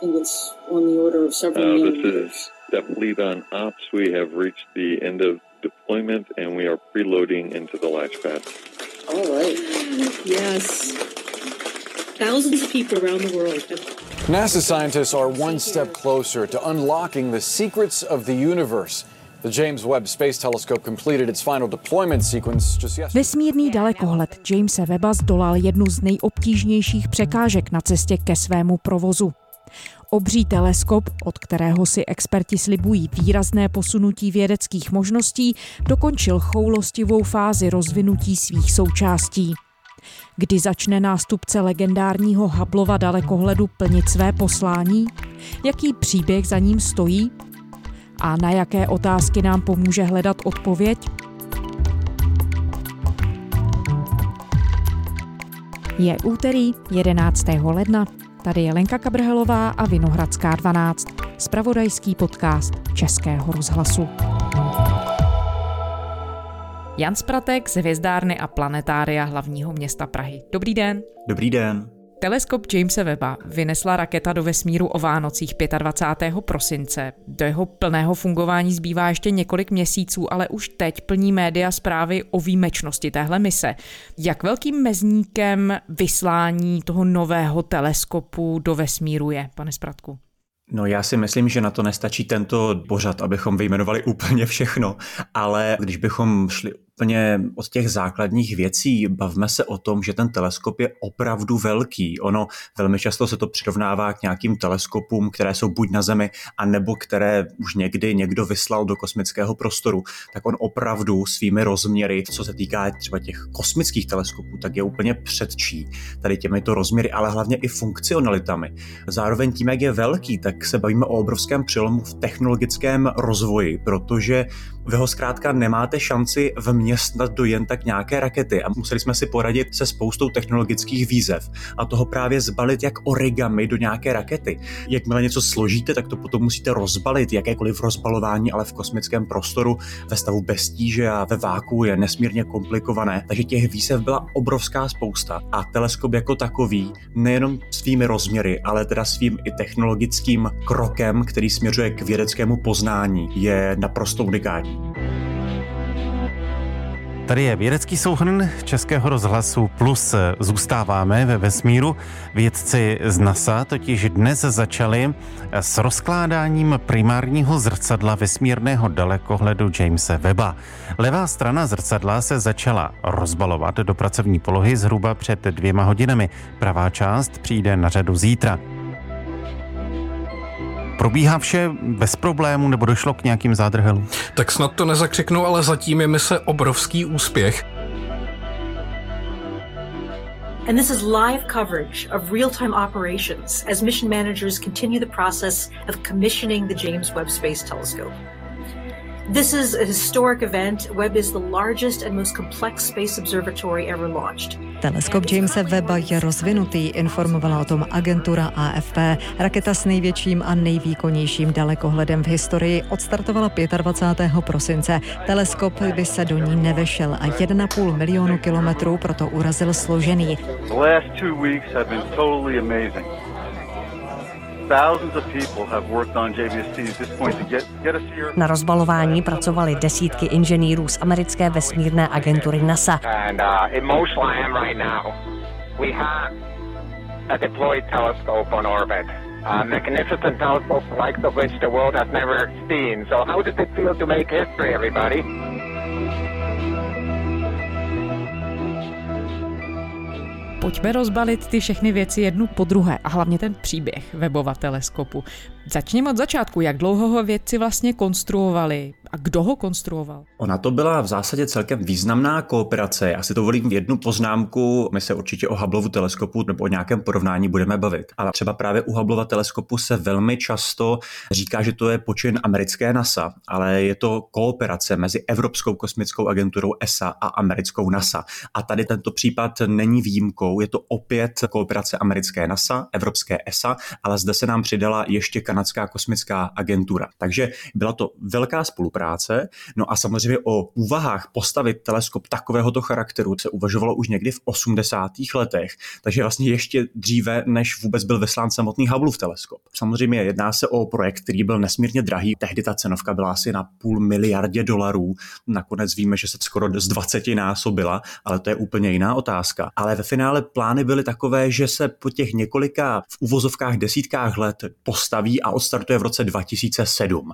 think it's on the order of several Uh, this nanometers. is definitely on ops. We have reached the end of deployment and we are preloading into the launch pad. All right. Yes. Thousands of people around the world have NASA scientists are one step closer to unlocking the secrets of the universe. The James Webb Space Telescope completed its final deployment sequence just yesterday. Vesmírný dalekohled Jamesa Webba zdolal jednu z nejobtížnějších překážek na cestě ke svému provozu. Obří teleskop, od kterého si experti slibují výrazné posunutí vědeckých možností, dokončil choulostivou fázi rozvinutí svých součástí. Kdy začne nástupce legendárního Hubbleova dalekohledu plnit své poslání? Jaký příběh za ním stojí? A na jaké otázky nám pomůže hledat odpověď? Je úterý 11. ledna. Tady je Lenka Kabrhelová a Vinohradská 12. Spravodajský podcast Českého rozhlasu. Jan Spratek z Hvězdárny a planetária hlavního města Prahy. Dobrý den. Dobrý den. Teleskop Jamesa Webba vynesla raketa do vesmíru o Vánocích 25. prosince. Do jeho plného fungování zbývá ještě několik měsíců, ale už teď plní média zprávy o výjimečnosti téhle mise. Jak velkým mezníkem vyslání toho nového teleskopu do vesmíru je, pane Spratku? No já si myslím, že na to nestačí tento pořad, abychom vyjmenovali úplně všechno, ale když bychom šli úplně od těch základních věcí. Bavme se o tom, že ten teleskop je opravdu velký. Ono velmi často se to přirovnává k nějakým teleskopům, které jsou buď na Zemi, anebo které už někdy někdo vyslal do kosmického prostoru. Tak on opravdu svými rozměry, co se týká třeba těch kosmických teleskopů, tak je úplně předčí tady těmito rozměry, ale hlavně i funkcionalitami. Zároveň tím, jak je velký, tak se bavíme o obrovském přelomu v technologickém rozvoji, protože vy ho zkrátka nemáte šanci vměstnat do jen tak nějaké rakety a museli jsme si poradit se spoustou technologických výzev a toho právě zbalit jak origami do nějaké rakety. Jakmile něco složíte, tak to potom musíte rozbalit, jakékoliv rozbalování, ale v kosmickém prostoru ve stavu bez tíže a ve váku je nesmírně komplikované. Takže těch výzev byla obrovská spousta a teleskop jako takový nejenom svými rozměry, ale teda svým i technologickým krokem, který směřuje k vědeckému poznání, je naprosto unikátní. Tady je vědecký souhrn Českého rozhlasu Plus. Zůstáváme ve vesmíru. Vědci z NASA totiž dnes začali s rozkládáním primárního zrcadla vesmírného dalekohledu Jamesa Webba. Levá strana zrcadla se začala rozbalovat do pracovní polohy zhruba před dvěma hodinami. Pravá část přijde na řadu zítra. Probíhá vše bez problémů nebo došlo k nějakým zádrhelům? Tak snad to nezakřiknu, ale zatím je mise obrovský úspěch. And this is live coverage of real time operations as mission managers continue the process of commissioning the James Webb Space Telescope. This is a historic event. Webb is the largest and most complex space observatory ever launched. Teleskop Jamesa Webba je rozvinutý, informovala o tom agentura AFP. Raketa s největším a nejvýkonnějším dalekohledem v historii odstartovala 25. prosince. Teleskop by se do ní nevešel a 1,5 milionu kilometrů proto urazil složený. The last two weeks have been totally amazing. Na rozbalování pracovali desítky inženýrů z americké vesmírné agentury NASA. Uh, in motion I am right now. We have a deployed telescope on orbit. A magnificent telescope like the which the world has never seen. So how does it feel to make history, everybody? Pojďme rozbalit ty všechny věci jednu po druhé a hlavně ten příběh webova teleskopu. Začněme od začátku. Jak dlouho ho vědci vlastně konstruovali a kdo ho konstruoval? Ona to byla v zásadě celkem významná kooperace. Já si to volím jednu poznámku. My se určitě o Hubbleovu teleskopu nebo o nějakém porovnání budeme bavit. Ale třeba právě u Hubbleova teleskopu se velmi často říká, že to je počin americké NASA, ale je to kooperace mezi Evropskou kosmickou agenturou ESA a americkou NASA. A tady tento případ není výjimkou. Je to opět kooperace americké NASA, evropské ESA, ale zde se nám přidala ještě kanadská kanadská kosmická agentura. Takže byla to velká spolupráce. No a samozřejmě o úvahách postavit teleskop takovéhoto charakteru se uvažovalo už někdy v 80. letech, takže vlastně ještě dříve, než vůbec byl vyslán samotný Hubbleův teleskop. Samozřejmě jedná se o projekt, který byl nesmírně drahý. Tehdy ta cenovka byla asi na půl miliardě dolarů. Nakonec víme, že se skoro z 20 násobila, ale to je úplně jiná otázka. Ale ve finále plány byly takové, že se po těch několika v uvozovkách desítkách let postaví odstartuje v roce 2007.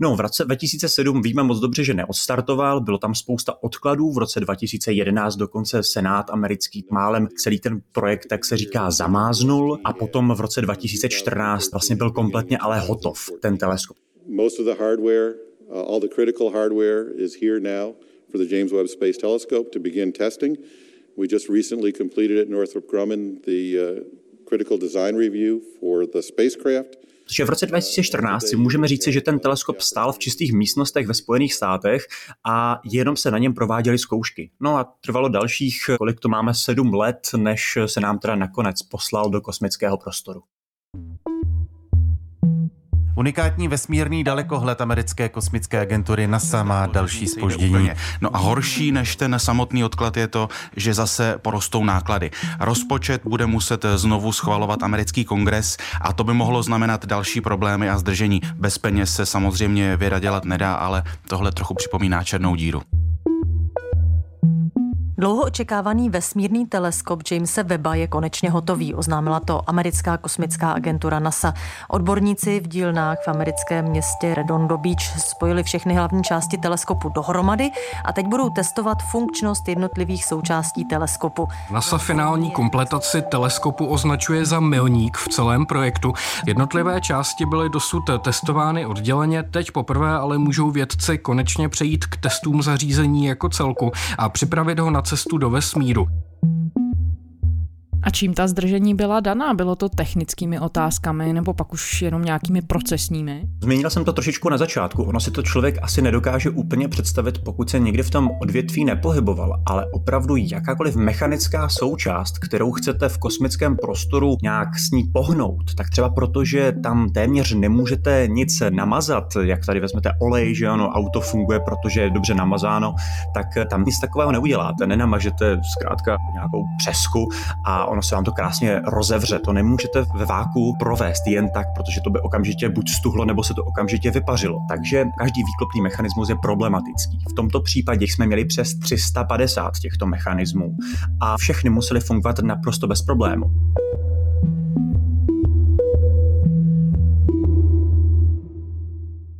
No, v roce 2007 víme moc dobře, že neodstartoval, bylo tam spousta odkladů, v roce 2011 dokonce Senát americký málem celý ten projekt, tak se říká, zamáznul a potom v roce 2014 vlastně byl kompletně ale hotov ten teleskop. Most of the hardware, uh, all the critical hardware is here now for the James Webb Space Telescope to begin testing. We just recently completed at Northrop Grumman the uh, critical design review for the spacecraft. Že v roce 2014 si můžeme říci, že ten teleskop stál v čistých místnostech ve Spojených státech a jenom se na něm prováděly zkoušky. No a trvalo dalších, kolik to máme, sedm let, než se nám teda nakonec poslal do kosmického prostoru. Unikátní vesmírný dalekohled americké kosmické agentury NASA má další spoždění. No a horší než ten samotný odklad je to, že zase porostou náklady. Rozpočet bude muset znovu schvalovat americký kongres a to by mohlo znamenat další problémy a zdržení. Bez peněz se samozřejmě věda dělat nedá, ale tohle trochu připomíná černou díru. Dlouho očekávaný vesmírný teleskop Jamesa Webba je konečně hotový, oznámila to americká kosmická agentura NASA. Odborníci v dílnách v americkém městě Redondo Beach spojili všechny hlavní části teleskopu dohromady a teď budou testovat funkčnost jednotlivých součástí teleskopu. NASA finální kompletaci teleskopu označuje za milník v celém projektu. Jednotlivé části byly dosud testovány odděleně, teď poprvé ale můžou vědci konečně přejít k testům zařízení jako celku a připravit ho na cestu do vesmíru. A čím ta zdržení byla daná? Bylo to technickými otázkami nebo pak už jenom nějakými procesními? Zmínil jsem to trošičku na začátku. Ono si to člověk asi nedokáže úplně představit, pokud se někdy v tom odvětví nepohyboval, ale opravdu jakákoliv mechanická součást, kterou chcete v kosmickém prostoru nějak s ní pohnout, tak třeba proto, že tam téměř nemůžete nic namazat, jak tady vezmete olej, že ano, auto funguje, protože je dobře namazáno, tak tam nic takového neuděláte. Nenamažete zkrátka nějakou přesku a ono se vám to krásně rozevře. To nemůžete ve váku provést jen tak, protože to by okamžitě buď stuhlo, nebo se to okamžitě vypařilo. Takže každý výklopný mechanismus je problematický. V tomto případě jsme měli přes 350 těchto mechanismů a všechny musely fungovat naprosto bez problému.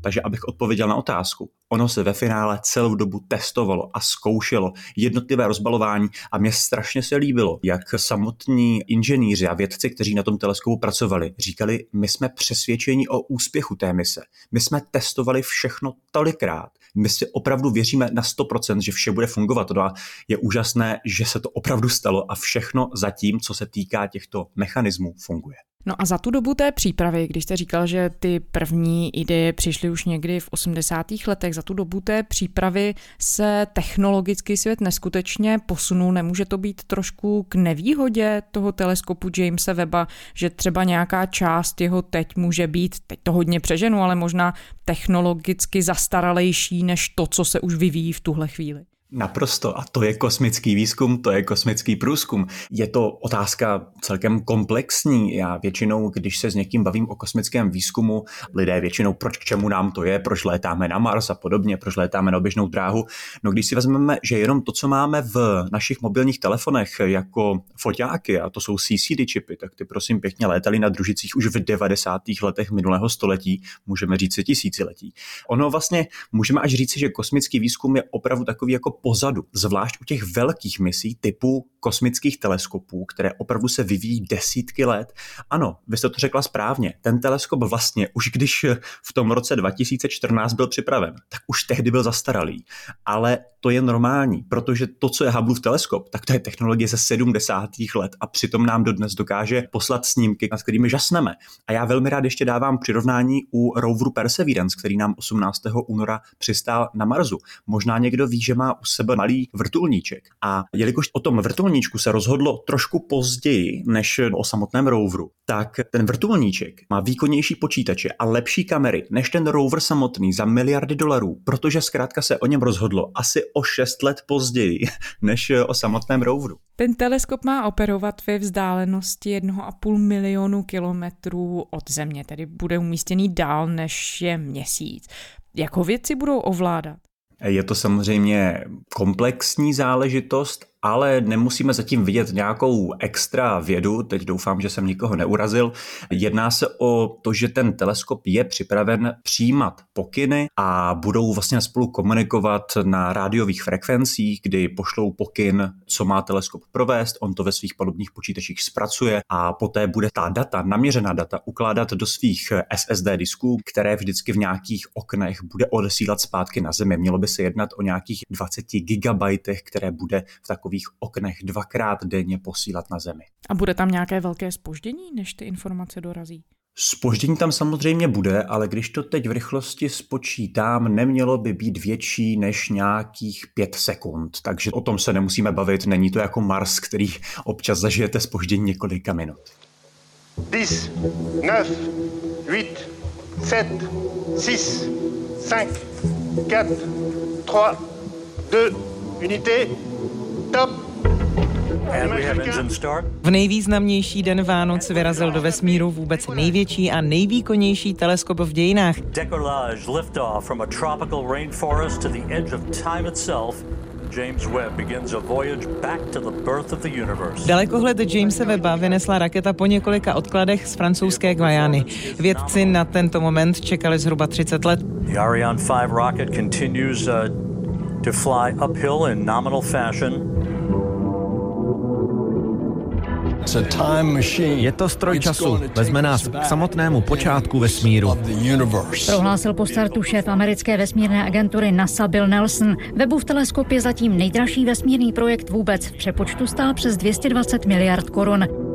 Takže abych odpověděl na otázku, ono se ve finále celou dobu testovalo a zkoušelo jednotlivé rozbalování a mě strašně se líbilo, jak samotní inženýři a vědci, kteří na tom teleskopu pracovali, říkali, my jsme přesvědčeni o úspěchu té mise. My jsme testovali všechno tolikrát. My si opravdu věříme na 100%, že vše bude fungovat. No a je úžasné, že se to opravdu stalo a všechno zatím, co se týká těchto mechanismů, funguje. No a za tu dobu té přípravy, když jste říkal, že ty první ideje přišly už někdy v 80. letech, za tu dobu té přípravy se technologický svět neskutečně posunul. Nemůže to být trošku k nevýhodě toho teleskopu Jamesa Webba, že třeba nějaká část jeho teď může být, teď to hodně přeženu, ale možná technologicky zastaralejší než to, co se už vyvíjí v tuhle chvíli. Naprosto. A to je kosmický výzkum, to je kosmický průzkum. Je to otázka celkem komplexní. Já většinou, když se s někým bavím o kosmickém výzkumu, lidé většinou, proč k čemu nám to je, proč létáme na Mars a podobně, proč létáme na oběžnou dráhu. No když si vezmeme, že jenom to, co máme v našich mobilních telefonech jako foťáky, a to jsou CCD čipy, tak ty prosím pěkně létaly na družicích už v 90. letech minulého století, můžeme říct tisíciletí. Ono vlastně můžeme až říci, že kosmický výzkum je opravdu takový jako pozadu, zvlášť u těch velkých misí typu kosmických teleskopů, které opravdu se vyvíjí desítky let. Ano, vy jste to řekla správně, ten teleskop vlastně už když v tom roce 2014 byl připraven, tak už tehdy byl zastaralý. Ale to je normální, protože to, co je Hubbleův teleskop, tak to je technologie ze 70. let a přitom nám dodnes dokáže poslat snímky, nad kterými žasneme. A já velmi rád ještě dávám přirovnání u roveru Perseverance, který nám 18. února přistál na Marsu. Možná někdo ví, že má sebe malý vrtulníček. A jelikož o tom vrtulníčku se rozhodlo trošku později než o samotném roveru, tak ten vrtulníček má výkonnější počítače a lepší kamery než ten rover samotný za miliardy dolarů, protože zkrátka se o něm rozhodlo asi o 6 let později než o samotném roveru. Ten teleskop má operovat ve vzdálenosti 1,5 milionu kilometrů od Země, tedy bude umístěný dál než je měsíc. Jak ho vědci budou ovládat? Je to samozřejmě komplexní záležitost ale nemusíme zatím vidět nějakou extra vědu, teď doufám, že jsem nikoho neurazil. Jedná se o to, že ten teleskop je připraven přijímat pokyny a budou vlastně spolu komunikovat na rádiových frekvencích, kdy pošlou pokyn, co má teleskop provést, on to ve svých palubních počítačích zpracuje a poté bude ta data, naměřená data, ukládat do svých SSD disků, které vždycky v nějakých oknech bude odesílat zpátky na Zemi. Mělo by se jednat o nějakých 20 gigabajtech, které bude v takových takových oknech dvakrát denně posílat na Zemi. A bude tam nějaké velké spoždění, než ty informace dorazí? Spoždění tam samozřejmě bude, ale když to teď v rychlosti spočítám, nemělo by být větší než nějakých pět sekund. Takže o tom se nemusíme bavit, není to jako Mars, který občas zažijete spoždění několika minut. 10, 9, 8, 7, 6, 5, 4, 3, 2, unité, v nejvýznamnější den Vánoc vyrazil do vesmíru vůbec největší a nejvýkonnější teleskop v dějinách. James Webb begins a voyage back to the birth of the universe. Dalekohled Jamesa Webba vynesla raketa po několika odkladech z francouzské Guajany. Vědci na tento moment čekali zhruba 30 let. The Ariane 5 rocket continues uh, to fly uphill in nominal fashion. Je to stroj času. Vezme nás k samotnému počátku vesmíru. Prohlásil po startu šéf americké vesmírné agentury NASA Bill Nelson. Webův teleskop je zatím nejdražší vesmírný projekt vůbec. V přepočtu stál přes 220 miliard korun.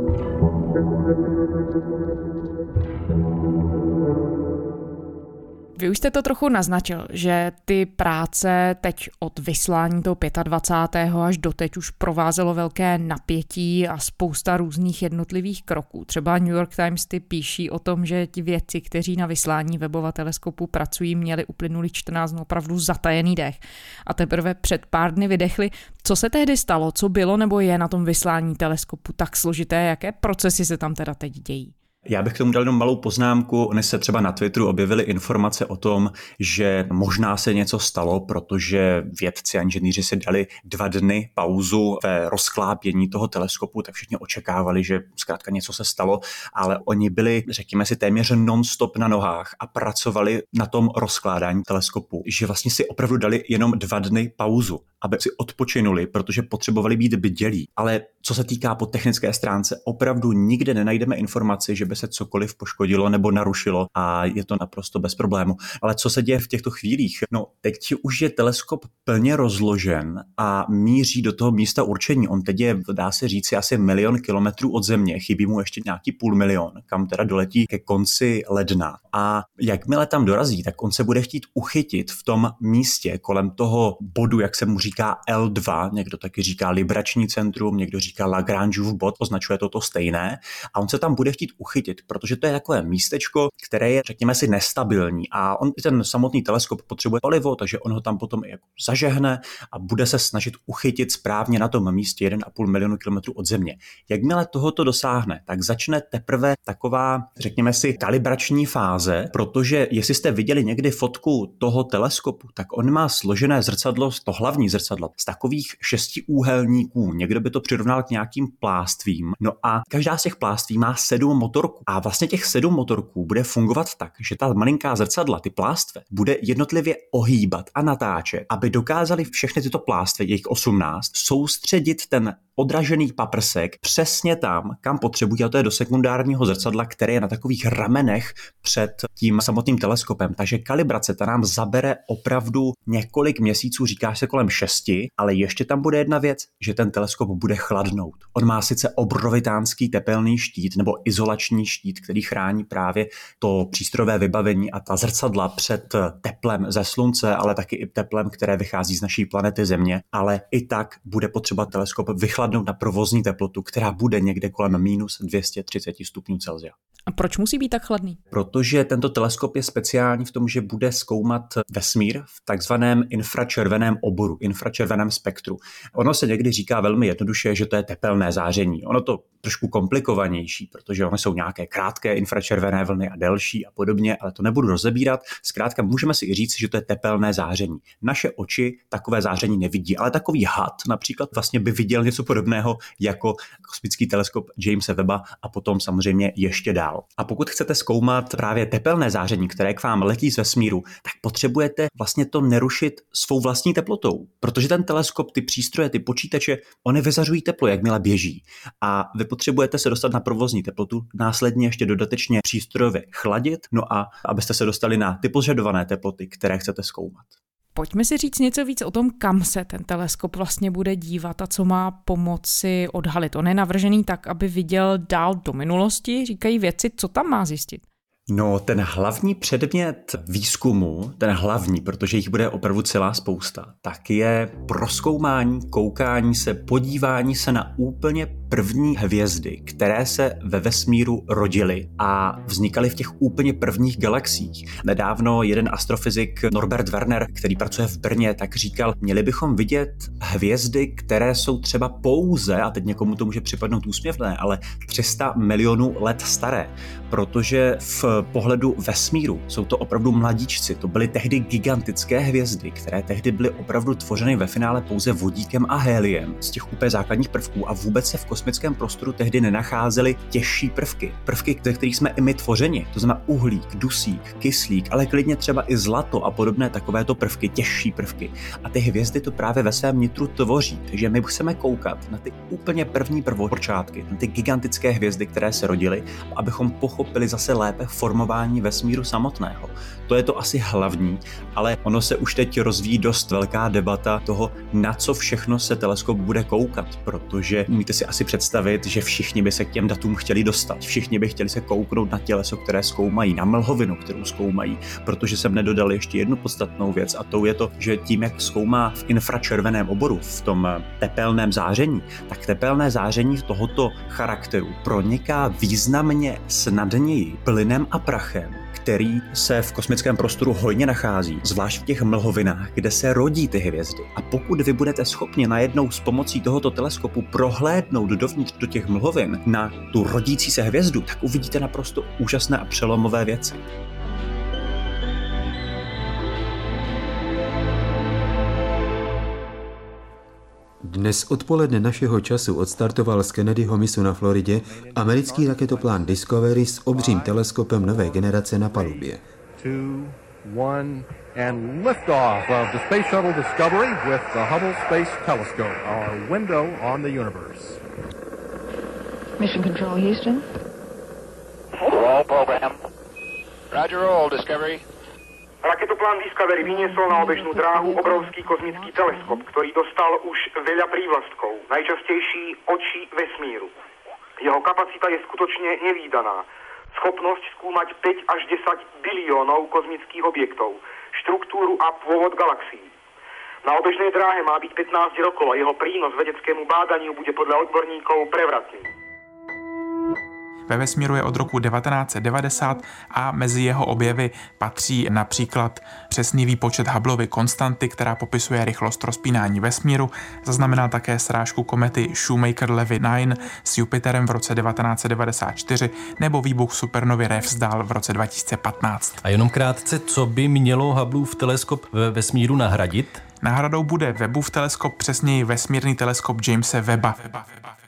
Vy už jste to trochu naznačil, že ty práce teď od vyslání toho 25. až do teď už provázelo velké napětí a spousta různých jednotlivých kroků. Třeba New York Times ty píší o tom, že ti vědci, kteří na vyslání webova teleskopu pracují, měli uplynulý 14 dnů opravdu zatajený dech. A teprve před pár dny vydechli. Co se tehdy stalo, co bylo nebo je na tom vyslání teleskopu tak složité, jaké procesy se tam teda teď dějí? Já bych k tomu dal jenom malou poznámku. Oni se třeba na Twitteru objevily informace o tom, že možná se něco stalo, protože vědci a inženýři si dali dva dny pauzu ve rozklápění toho teleskopu, tak všichni očekávali, že zkrátka něco se stalo, ale oni byli, řekněme si, téměř non-stop na nohách a pracovali na tom rozkládání teleskopu, že vlastně si opravdu dali jenom dva dny pauzu, aby si odpočinuli, protože potřebovali být bdělí. Ale co se týká po technické stránce, opravdu nikde nenajdeme informaci, že by se cokoliv poškodilo nebo narušilo a je to naprosto bez problému. Ale co se děje v těchto chvílích? No, teď už je teleskop plně rozložen a míří do toho místa určení. On teď je, dá se říci, asi milion kilometrů od Země, chybí mu ještě nějaký půl milion, kam teda doletí ke konci ledna. A jakmile tam dorazí, tak on se bude chtít uchytit v tom místě kolem toho bodu, jak se mu říká L2, někdo taky říká librační centrum, někdo říká Lagrangeův bod, označuje to to stejné, a on se tam bude chtít uchytit uchytit, protože to je takové místečko, které je, řekněme si, nestabilní a on ten samotný teleskop potřebuje palivo, takže on ho tam potom jako zažehne a bude se snažit uchytit správně na tom místě 1,5 milionu kilometrů od Země. Jakmile tohoto dosáhne, tak začne teprve taková, řekněme si, kalibrační fáze, protože jestli jste viděli někdy fotku toho teleskopu, tak on má složené zrcadlo, to hlavní zrcadlo, z takových šesti úhelníků. Někdo by to přirovnal k nějakým plástvím. No a každá z těch pláství má sedm motorků. A vlastně těch sedm motorků bude fungovat tak, že ta malinká zrcadla, ty plástve, bude jednotlivě ohýbat a natáčet, aby dokázali všechny tyto plástve, jejich 18, soustředit ten odražený paprsek přesně tam, kam potřebují, a to je do sekundárního zrcadla, které je na takových ramenech před tím samotným teleskopem. Takže kalibrace ta nám zabere opravdu několik měsíců, říká se kolem šesti, ale ještě tam bude jedna věc, že ten teleskop bude chladnout. On má sice obrovitánský tepelný štít nebo izolační štít, který chrání právě to přístrojové vybavení a ta zrcadla před teplem ze slunce, ale taky i teplem, které vychází z naší planety Země, ale i tak bude potřeba teleskop vychladnout na provozní teplotu, která bude někde kolem minus 230 stupňů Celsia. A proč musí být tak chladný? Protože tento teleskop je speciální v tom, že bude zkoumat vesmír v takzvaném infračerveném oboru, infračerveném spektru. Ono se někdy říká velmi jednoduše, že to je tepelné záření. Ono to trošku komplikovanější, protože ono jsou nějaké krátké infračervené vlny a delší a podobně, ale to nebudu rozebírat. Zkrátka můžeme si i říct, že to je tepelné záření. Naše oči takové záření nevidí, ale takový had například vlastně by viděl něco podobného jako kosmický teleskop Jamesa Webba a potom samozřejmě ještě dál. A pokud chcete zkoumat právě tepelné záření, které k vám letí z vesmíru, tak potřebujete vlastně to nerušit svou vlastní teplotou, protože ten teleskop, ty přístroje, ty počítače, oni vyzařují teplo, jakmile běží. A vy potřebujete se dostat na provozní teplotu, následně ještě dodatečně přístrojově chladit, no a abyste se dostali na ty požadované teploty, které chcete zkoumat. Pojďme si říct něco víc o tom, kam se ten teleskop vlastně bude dívat a co má pomoci odhalit. On je navržený tak, aby viděl dál do minulosti, říkají věci, co tam má zjistit. No, ten hlavní předmět výzkumu, ten hlavní, protože jich bude opravdu celá spousta, tak je proskoumání, koukání se, podívání se na úplně první hvězdy, které se ve vesmíru rodily a vznikaly v těch úplně prvních galaxiích. Nedávno jeden astrofyzik Norbert Werner, který pracuje v Brně, tak říkal, měli bychom vidět hvězdy, které jsou třeba pouze, a teď někomu to může připadnout úsměvné, ale 300 milionů let staré, protože v pohledu vesmíru jsou to opravdu mladíčci. To byly tehdy gigantické hvězdy, které tehdy byly opravdu tvořeny ve finále pouze vodíkem a héliem z těch úplně základních prvků a vůbec se v kosmickém prostoru tehdy nenacházely těžší prvky. Prvky, ze kterých jsme i my tvořeni. To znamená uhlík, dusík, kyslík, ale klidně třeba i zlato a podobné takovéto prvky, těžší prvky. A ty hvězdy to právě ve svém nitru tvoří. Takže my chceme koukat na ty úplně první prvopočátky, na ty gigantické hvězdy, které se rodily, abychom pochopili zase lépe formování vesmíru samotného. To je to asi hlavní, ale ono se už teď rozvíjí dost velká debata toho, na co všechno se teleskop bude koukat, protože umíte si asi představit, že všichni by se k těm datům chtěli dostat. Všichni by chtěli se kouknout na těleso, které zkoumají, na mlhovinu, kterou zkoumají, protože jsem nedodal ještě jednu podstatnou věc a to je to, že tím, jak zkoumá v infračerveném oboru, v tom tepelném záření, tak tepelné záření tohoto charakteru proniká významně snadněji plynem a prachem který se v kosmickém prostoru hojně nachází, zvlášť v těch mlhovinách, kde se rodí ty hvězdy. A pokud vy budete schopni najednou s pomocí tohoto teleskopu prohlédnout dovnitř do těch mlhovin na tu rodící se hvězdu, tak uvidíte naprosto úžasné a přelomové věci. Dnes odpoledne našeho času odstartoval z Kennedyho misu na Floridě americký raketoplán Discovery s obřím teleskopem nové generace na palubě. Two, one, and liftoff of the Space Shuttle Discovery with the Hubble Space Telescope, our window on the universe. Mission Control, Houston. Roll program. Roger, roll, Discovery. Raketoplán Discovery vyniesol na obežnú dráhu obrovský kozmický teleskop, ktorý dostal už veľa prívlastkov, najčastejší oči vesmíru. Jeho kapacita je skutočne nevýdaná. Schopnosť skúmať 5 až 10 biliónov kozmických objektov, štruktúru a pôvod galaxií. Na obežnej dráhe má byť 15 rokov a jeho prínos vedeckému bádaniu bude podľa odborníkov prevratný. Ve vesmíru je od roku 1990 a mezi jeho objevy patří například přesný výpočet Hubbleovy konstanty, která popisuje rychlost rozpínání vesmíru, zaznamenal také srážku komety Shoemaker-Levy 9 s Jupiterem v roce 1994 nebo výbuch supernovy Refsdal v roce 2015. A jenom krátce, co by mělo Hubbleův teleskop ve vesmíru nahradit? Náhradou bude Webbův teleskop, přesněji vesmírný teleskop Jamese Webba. Webba, Webba.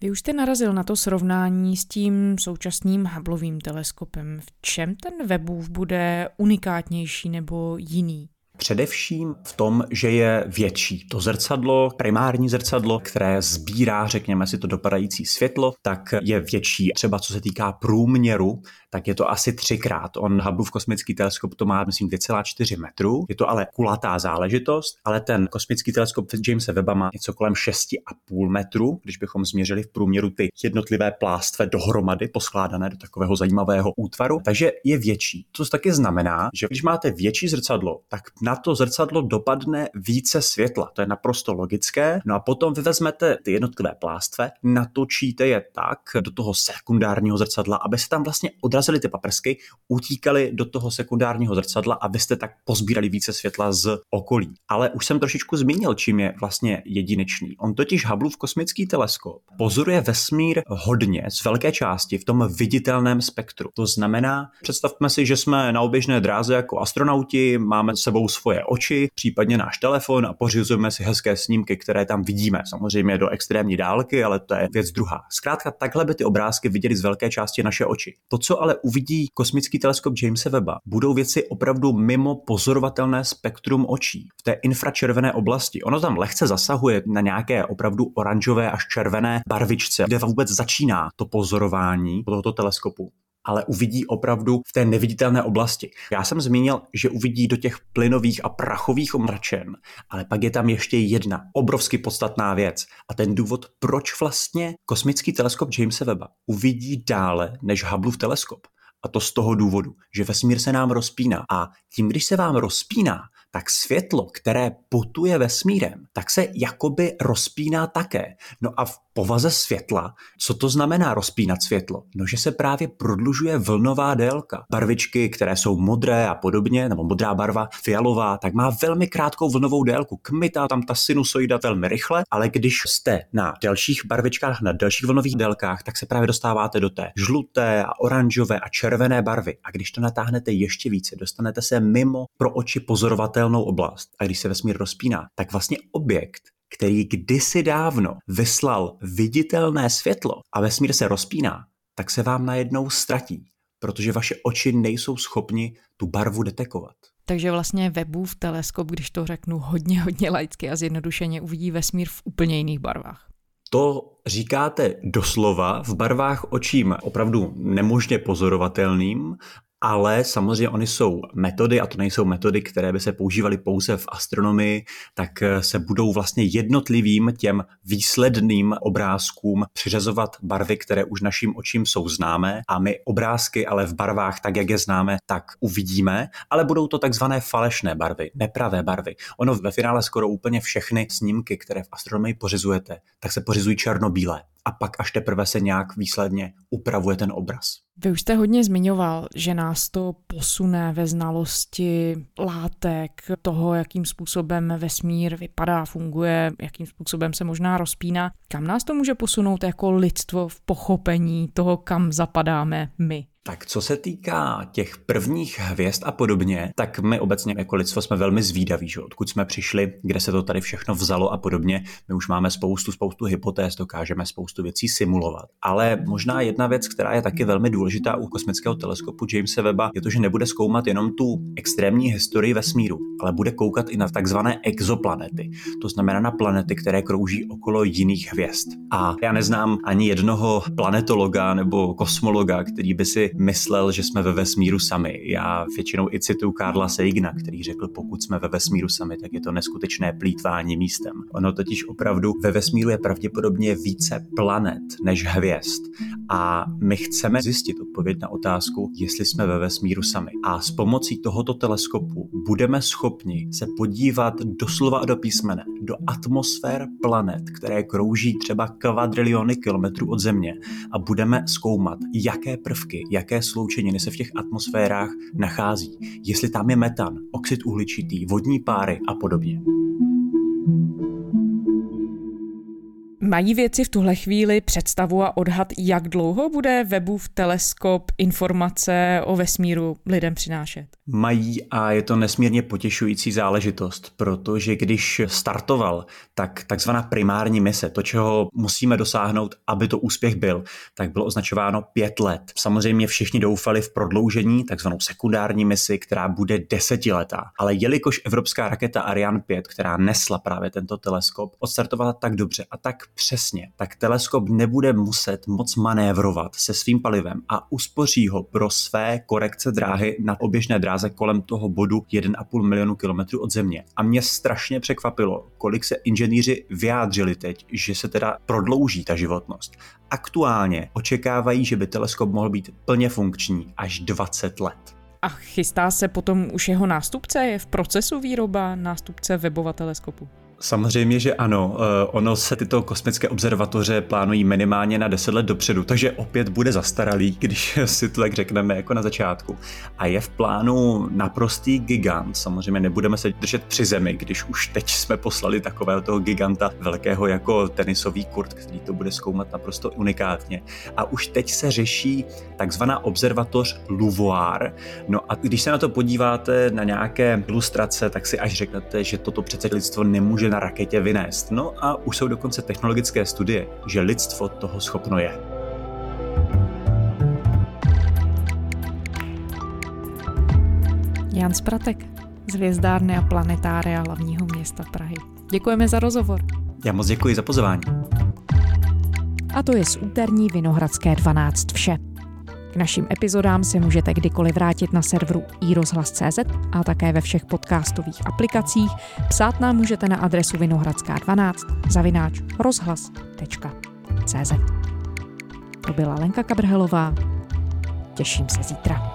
Vy už jste narazil na to srovnání s tím současným Hubbleovým teleskopem. V čem ten Webův bude unikátnější nebo jiný? Především v tom, že je větší. To zrcadlo, primární zrcadlo, které sbírá, řekněme si, to dopadající světlo, tak je větší. Třeba co se týká průměru, tak je to asi třikrát. On Hubbleův kosmický teleskop to má, myslím, 2,4 metru. Je to ale kulatá záležitost, ale ten kosmický teleskop Jamesa Webba má něco kolem 6,5 metru, když bychom změřili v průměru ty jednotlivé plástve dohromady, poskládané do takového zajímavého útvaru, takže je větší. To taky znamená, že když máte větší zrcadlo, tak na to zrcadlo dopadne více světla. To je naprosto logické. No a potom vy vezmete ty jednotlivé plástve, natočíte je tak do toho sekundárního zrcadla, aby se tam vlastně odrazily ty paprsky, utíkaly do toho sekundárního zrcadla a vy jste tak pozbírali více světla z okolí. Ale už jsem trošičku zmínil, čím je vlastně jedinečný. On totiž Hubbleův kosmický teleskop pozoruje vesmír hodně z velké části v tom viditelném spektru. To znamená, představme si, že jsme na oběžné dráze jako astronauti, máme s sebou svoje oči, případně náš telefon a pořizujeme si hezké snímky, které tam vidíme. Samozřejmě do extrémní dálky, ale to je věc druhá. Zkrátka takhle by ty obrázky viděli z velké části naše oči. To, co ale uvidí kosmický teleskop Jamesa Webba, budou věci opravdu mimo pozorovatelné spektrum očí. V té infračervené oblasti. Ono tam lehce zasahuje na nějaké opravdu oranžové až červené barvičce, kde vůbec začíná to pozorování tohoto teleskopu ale uvidí opravdu v té neviditelné oblasti. Já jsem zmínil, že uvidí do těch plynových a prachových omračen, ale pak je tam ještě jedna obrovsky podstatná věc a ten důvod, proč vlastně kosmický teleskop Jamesa Webba uvidí dále než Hubbleův teleskop. A to z toho důvodu, že vesmír se nám rozpíná a tím, když se vám rozpíná, tak světlo, které putuje vesmírem, tak se jakoby rozpíná také. No a v povaze světla, co to znamená rozpínat světlo? No, že se právě prodlužuje vlnová délka. Barvičky, které jsou modré a podobně, nebo modrá barva, fialová, tak má velmi krátkou vlnovou délku. Kmitá tam ta sinusoida velmi rychle, ale když jste na delších barvičkách, na delších vlnových délkách, tak se právě dostáváte do té žluté a oranžové a červené barvy. A když to natáhnete ještě více, dostanete se mimo pro oči pozorovatelnou oblast. A když se vesmír rozpíná, tak vlastně objekt, který kdysi dávno vyslal viditelné světlo a vesmír se rozpíná, tak se vám najednou ztratí, protože vaše oči nejsou schopni tu barvu detekovat. Takže vlastně Webův teleskop, když to řeknu hodně, hodně laicky a zjednodušeně, uvidí vesmír v úplně jiných barvách. To říkáte doslova v barvách očím opravdu nemožně pozorovatelným ale samozřejmě oni jsou metody, a to nejsou metody, které by se používaly pouze v astronomii, tak eh, se budou vlastně jednotlivým těm výsledným obrázkům přiřazovat barvy, které už našim očím jsou známé. A my obrázky ale v barvách, tak jak je známe, tak uvidíme, ale budou to takzvané falešné barvy, nepravé barvy. Ono ve finále skoro úplně všechny snímky, které v astronomii pořizujete, tak se pořizují černobílé a pak až teprve se nějak výsledně upravuje ten obraz. Vy už jste hodně zmiňoval, že nás to posune ve znalosti látek, toho, jakým způsobem vesmír vypadá, funguje, jakým způsobem se možná rozpíná. Kam nás to může posunout jako lidstvo v pochopení toho, kam zapadáme my? Tak co se týká těch prvních hvězd a podobně, tak my obecně jako lidstvo jsme velmi zvídaví, že odkud jsme přišli, kde se to tady všechno vzalo a podobně. My už máme spoustu, spoustu hypotéz, dokážeme spoustu věcí simulovat. Ale možná jedna věc, která je taky velmi důležitá u kosmického teleskopu Jamesa Webba, je to, že nebude zkoumat jenom tu extrémní historii vesmíru, ale bude koukat i na takzvané exoplanety. To znamená na planety, které krouží okolo jiných hvězd. A já neznám ani jednoho planetologa nebo kosmologa, který by si myslel, že jsme ve vesmíru sami. Já většinou i cituju Karla Seigna, který řekl, pokud jsme ve vesmíru sami, tak je to neskutečné plítvání místem. Ono totiž opravdu ve vesmíru je pravděpodobně více planet než hvězd. A my chceme zjistit odpověď na otázku, jestli jsme ve vesmíru sami. A s pomocí tohoto teleskopu budeme schopni se podívat doslova do písmene do atmosfér planet, které krouží třeba kvadriliony kilometrů od Země a budeme zkoumat, jaké prvky, jak jaké sloučeniny se v těch atmosférách nachází, jestli tam je metan, oxid uhličitý, vodní páry a podobně. Mají věci v tuhle chvíli představu a odhad, jak dlouho bude Webův teleskop informace o vesmíru lidem přinášet? Mají a je to nesmírně potěšující záležitost, protože když startoval, tak takzvaná primární mise, to, čeho musíme dosáhnout, aby to úspěch byl, tak bylo označováno pět let. Samozřejmě všichni doufali v prodloužení, takzvanou sekundární misi, která bude desetiletá. Ale jelikož evropská raketa Ariane 5, která nesla právě tento teleskop, odstartovala tak dobře a tak přesně, tak teleskop nebude muset moc manévrovat se svým palivem a uspoří ho pro své korekce dráhy na oběžné dráze kolem toho bodu 1,5 milionu kilometrů od Země. A mě strašně překvapilo, kolik se inženýři vyjádřili teď, že se teda prodlouží ta životnost. Aktuálně očekávají, že by teleskop mohl být plně funkční až 20 let. A chystá se potom už jeho nástupce? Je v procesu výroba nástupce webova teleskopu? Samozřejmě, že ano. Eh, ono se tyto kosmické observatoře plánují minimálně na 10 let dopředu, takže opět bude zastaralý, když si to tak řekneme jako na začátku. A je v plánu naprostý gigant. Samozřejmě nebudeme se držet při zemi, když už teď jsme poslali takového toho giganta velkého jako tenisový kurt, který to bude zkoumat naprosto unikátně. A už teď se řeší takzvaná observatoř Luvoir. No a když se na to podíváte na nějaké ilustrace, tak si až řeknete, že toto přece lidstvo nemůže na raketě vynést. No a už jsou dokonce technologické studie, že lidstvo toho schopno je. Jan Spratek z Hvězdárny a planetária hlavního města Prahy. Děkujeme za rozhovor. Já moc děkuji za pozvání. A to je z úterní Vinohradské 12 vše. Našim epizodám se můžete kdykoliv vrátit na serveru iRozhlas.cz a také ve všech podcastových aplikacích. Psát nám můžete na adresu vinohradská12 zavináč rozhlas.cz To byla Lenka Kabrhelová. Těším se zítra.